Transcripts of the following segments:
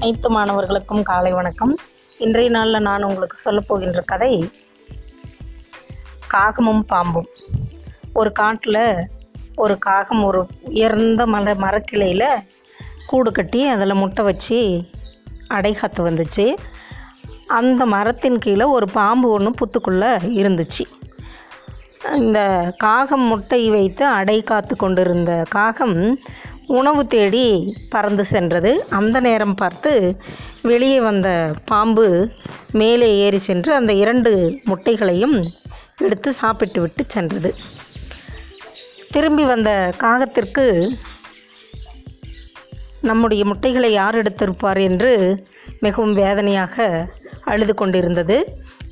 அனைத்து மாணவர்களுக்கும் காலை வணக்கம். இன்றைய நாளில் நான் உங்களுக்கு சொல்லப் போகின்ற கதை காகமும் பாம்பும். ஒரு காட்டில் ஒரு காகம் ஒரு உயர்ந்த மர மரக்கிளையில் கூடு கட்டி அதில் முட்டை வச்சு அடைகாத்து வந்துச்சு. அந்த மரத்தின் கீழே ஒரு பாம்பு ஒன்று புத்துக்குள்ளே இருந்துச்சு. இந்த காகம் முட்டை வைத்து அடை காத்து கொண்டிருந்த காகம் உணவு தேடி பறந்து சென்றது. அந்த நேரம் பார்த்து வெளியே வந்த பாம்பு மேலே ஏறி சென்று அந்த இரண்டு முட்டைகளையும் எடுத்து சாப்பிட்டு விட்டு சென்றது. திரும்பி வந்த காகத்திற்கு நம்முடைய முட்டைகளை யார் எடுத்திருப்பார்? என்று மிகவும் வேதனையாக அழுது கொண்டிருந்தது.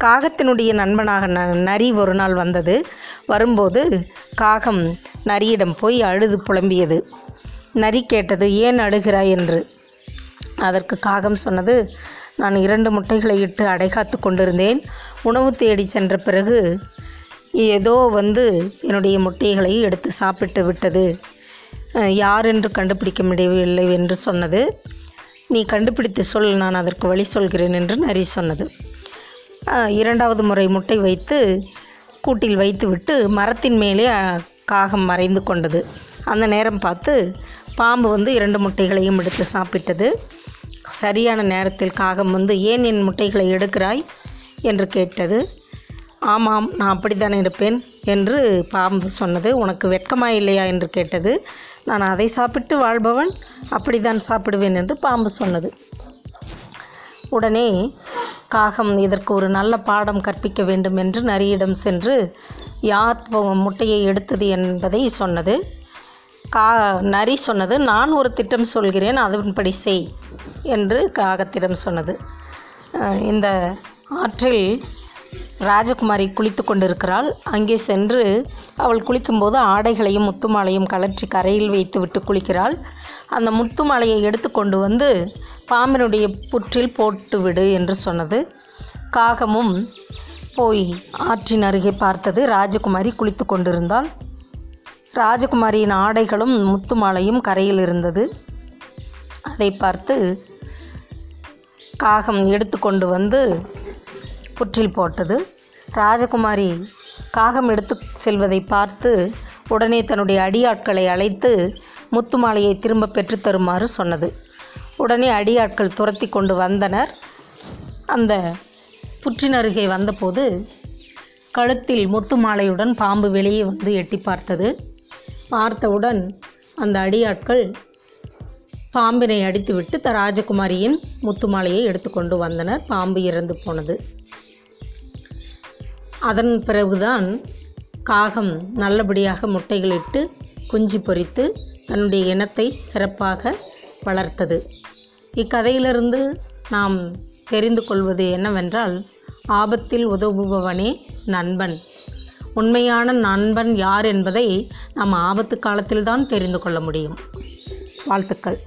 காகத்தினுடைய நண்பனாக ந நரி ஒரு நாள் வந்தது. வரும்போது காகம் நரியிடம் போய் அழுது புலம்பியது. நரி கேட்டது ஏன் அழுகிறாய் என்று. அதற்கு காகம் சொன்னது நான் இரண்டு முட்டைகளை இட்டு அடைகாத்து கொண்டிருந்தேன். உணவு தேடி சென்ற பிறகு ஏதோ வந்து என்னுடைய முட்டைகளை எடுத்து சாப்பிட்டு விட்டது. யார் என்று கண்டுபிடிக்க முடியவில்லை என்று சொன்னது. நீ கண்டுபிடித்து சொல் நான் அதற்கு வழி சொல்கிறேன் என்று நரி சொன்னது. இரண்டாவது முறை முட்டை வைத்து கூட்டில் வைத்துவிட்டு மரத்தின் மேலே காகம் மறைந்து கொண்டது. அந்த நேரம் பார்த்து பாம்பு வந்து இரண்டு முட்டைகளையும் எடுத்து சாப்பிட்டது. சரியான நேரத்தில் காகம் வந்து ஏன் என் முட்டைகளை எடுக்கிறாய்? என்று கேட்டது. ஆமாம் நான் அப்படித்தான் எடுப்பேன்? என்று பாம்பு சொன்னது. உனக்கு வெட்கமா இல்லையா? என்று கேட்டது. நான் அதை சாப்பிட்டு வாழ்பவன் அப்படித்தான் சாப்பிடுவேன் என்று பாம்பு சொன்னது. உடனே காகம் இதற்கு ஒரு நல்ல பாடம் கற்பிக்க வேண்டும் என்று நரியிடம் சென்று யார் முட்டையை எடுத்தது? என்பதை சொன்னது. கா நரி சொன்னது நான் ஒரு திட்டம் சொல்கிறேன் அதன்படி செய் என்று காகத்திடம் சொன்னது. இந்த ஆற்றில் ராஜகுமாரி குளித்து கொண்டிருக்கிறாள். அங்கே சென்று அவள் குளிக்கும்போது ஆடைகளையும் முத்துமாலையும் கலற்றி கரையில் வைத்துவிட்டு குளிக்கிறாள். அந்த முத்துமாலையை எடுத்து கொண்டு வந்து பாம்பனுடைய புற்றில் போட்டுவிடு என்று சொன்னது. காகமும் போய் ஆற்றின் அருகே பார்த்தது. ராஜகுமாரி குளித்து கொண்டிருந்தாள். ராஜகுமாரியின் ஆடைகளும் முத்துமாலையும் கரையில் இருந்தது. அதை பார்த்து காகம் எடுத்துக்கொண்டு வந்து புற்றில் போட்டது. ராஜகுமாரி காகம் எடுத்து செல்வதை பார்த்து உடனே தன்னுடைய அடியாட்களை அழைத்து முத்துமாலையை திரும்ப பெற்றுத் தருமாறு சொன்னது. உடனே அடியாட்கள் துரத்தி கொண்டு வந்தனர். அந்த புற்றின் அருகே வந்தபோது கழுத்தில் முத்து மாலையுடன் பாம்பு வெளியே வந்து எட்டி பார்த்தது. பார்த்தவுடன் அந்த அடியாட்கள் பாம்பினை அடித்துவிட்டு த ராஜகுமாரியின் முத்துமாலையை எடுத்துக்கொண்டு வந்தனர். பாம்பு இறந்து போனது. அதன் பிறகுதான் காகம் நல்லபடியாக முட்டைகளிட்டு குஞ்சு பொரித்து தன்னுடைய இனத்தை சிறப்பாக வளர்த்தது. இக்கதையிலிருந்து நாம் தெரிந்து கொள்வது என்னவென்றால் ஆபத்தில் உதவுபவனே நண்பன். உண்மையான நண்பன் யார் என்பதை நாம் ஆபத்து காலத்தில்தான் தெரிந்து கொள்ள முடியும். வாழ்த்துக்கள்.